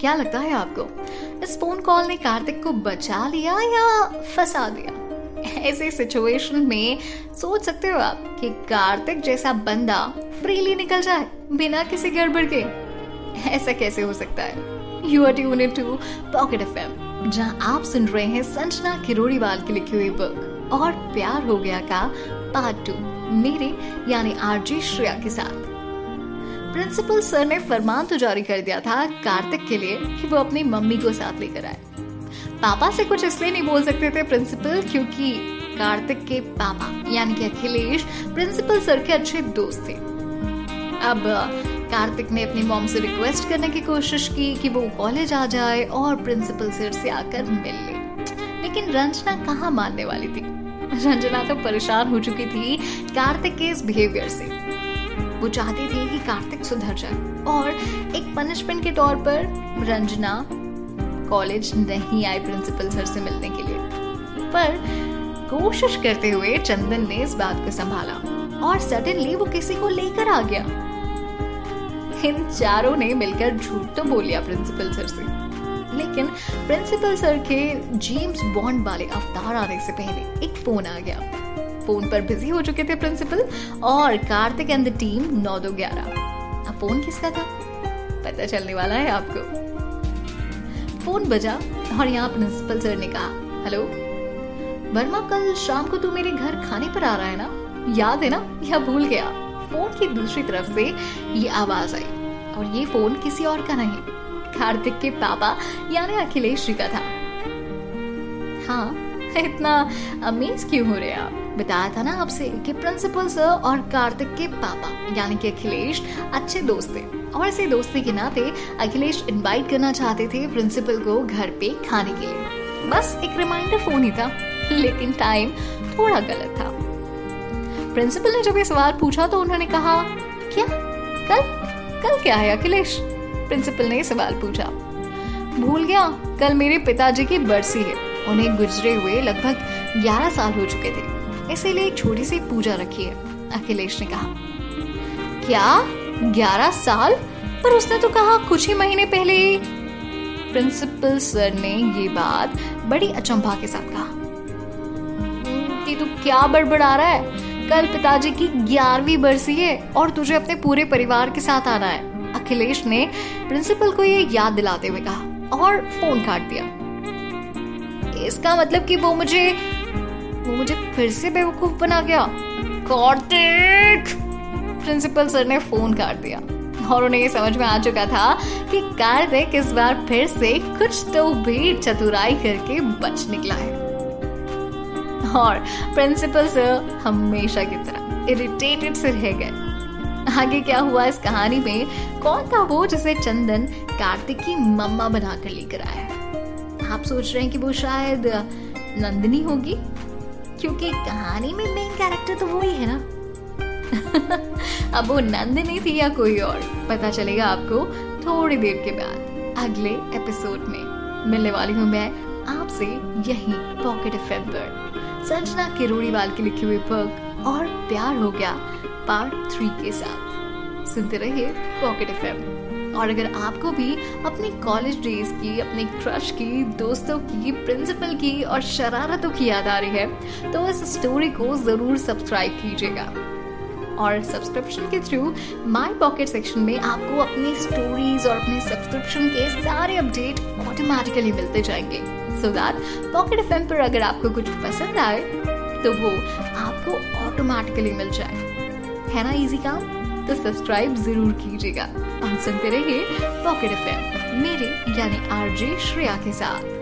क्या लगता है आपको? इस फ़ोन कॉल ने कार्तिक को बचा लिया या फंसा दिया? ऐसे सिचुएशन में सोच सकते हो आप कि कार्तिक जैसा बंदा फ्रीली निकल जाए, बिना किसी गड़बड़ के। ऐसा कैसे हो सकता है? You are tune to pocket F M जहाँ आप सुन रहे हैं संजना किरोड़ीवाल की लिखी हुई बुक और प्यार हो गया का पार्ट टू मेरे, यानी आरजी श्रेया के साथ। प्रिंसिपल सर ने फरमान तो जारी कर दिया था कार्तिक के लिए कि वो अपनी मम्मी को साथ लेकर आए। पापा से कुछ इसलिए नहीं बोल सकते थे प्रिंसिपल क्योंकि कार्तिक के पापा, यानी कि अखिलेश, प्रिंसिपल सर के अच्छे दोस्त थे। अब, कार्तिक ने अपनी मॉम से रिक्वेस्ट करने की कोशिश की कि वो कॉलेज आ जाए और प्रिंसिपल सर से आकर मिल ले। लेकिन रंजना कहाँ मानने वाली थी? रंजना तो परेशान हो चुकी थी कार्तिक के इस बिहेवियर से। वो चाहती थी कि कार्तिक सुधर जाए। और एक पनिशमेंट के तौर पर रंजना कॉलेज नहीं आई प्रिंसिपल सर से मिलने के लिए। पर कोशिश करते हुए चंदन ने इस बात को संभाला और सडनली वो किसी को लेकर आ गया। इन चारों ने मिलकर झूठ तो बोलिया प्रिंसिपल सर से। लेकिन प्रिंसिपल सर के जेम्स बॉन्ड वाले अवतार आने से पहले एक फ़ोन आ गया। फ़ोन पर बिज़ी हो चुके थे प्रिंसिपल और कार्तिक एंड द टीम नौ दो ग्यारह। अब फ़ोन किसका था? पता चलने वाला है आपको। फ़ोन बजा और यहाँ प्रिंसिपल सर ने कहा, हेलो, वर्मा, कल शाम को तू मेरे घर खाने पर आ रहा है ना? याद है ना? या भूल गया? फ़ोन की दूसरी तरफ़ से ये आवाज़ आई और ये फ़ोन किसी और का नहीं, कार्तिक के पापा यानी अखिलेश जी का था। हाँ इतना अमेज क्यों हो रहे आप? बताया था ना आपसे कि प्रिंसिपल सर और कार्तिक के पापा, यानी कि अखिलेश, अच्छे दोस्त थे। और इसी दोस्ती के नाते अखिलेश इनवाइट करना चाहते थे प्रिंसिपल को घर पे खाने के लिए। बस एक रिमाइंडर फ़ोन ही था, लेकिन टाइम थोड़ा गलत था। प्रिंसिपल ने जब ये सवाल पूछा तो उन्होंने कहा, क्या? कल? कल क्या है अखिलेश? प्रिंसिपल ने सवाल पूछा। भूल गया, कल मेरे पिताजी की बरसी है। उन्हें गुजरे हुए लगभग 11 साल हो चुके थे। इसीलिए एक छोटी सी पूजा रखी है, अखिलेश ने कहा। क्या? ग्यारह साल? पर उसने तो कहा, कुछ ही महीने पहले प्रिंसिपल सर ने ये बात बड़ी अचंभा के साथ कहा। कि तू क्या बड़बड़ा रहा है? कल पिताजी की ग्यारहवीं बरसी है और तुझे अपने पूरे परिवार के साथ आना है। अखिलेश ने प्रिंसिपल को ये याद दिलाते हुए कहा और फ़ोन काट दिया। इसका मतलब कि वो मुझे वो मुझे फिर से बेवकूफ़ बना गया। कार्तिक! प्रिंसिपल सर ने फ़ोन काट दिया। और उन्हें ये समझ में आ चुका था कि कार्तिक इस बार फिर से कुछ तो भी चतुराई करके बच निकला है। और प्रिंसिपल सर हमेशा की तरह इरिटेटेड से रह गए। आगे क्या हुआ इस कहानी में? कौन था वो जिसे चंदन कार्तिक की मम्मा बनाकर लेकर आया आप सोच रहे हैं कि वो शायद नंदिनी होगी? क्योंकि कहानी में मेन कैरेक्टर तो वो ही है ना। अब वो नंदिनी थी या कोई और, पता चलेगा आपको थोड़ी देर के बाद, अगले एपिसोड में। मिलने वाली हूँ मैं आपसे यही पॉकेट एफ़ पर संजना किरोड़ीवाल की लिखी हुई बुक और प्यार हो गया पार्ट थ्री के साथ। सुनते रहिए पॉकेट एफ़ और अगर आपको भी अपनी कॉलेज डेज़ की, अपने क्रश की, दोस्तों की प्रिंसिपल की और शरारतों की याद आ रही है तो इस स्टोरी को ज़रूर सब्सक्राइब कीजिएगा। और सब्सक्रिप्शन के थ्रू माई पॉकेट सेक्शन में आपको अपनी स्टोरीज और अपने सब्सक्रिप्शन के सारे अपडेट ऑटोमेटिकली मिलते जाएँगे। सो दैट पॉकेट एफ़ पर अगर आपको कुछ पसंद आए तो वो आपको ऑटोमेटिकली मिल जाए। है ना इजी काम? तो सब्सक्राइब ज़रूर कीजिएगा। और सुनते रहिए पॉकेट एफ़ मेरे, यानी आरजे श्रेया के साथ।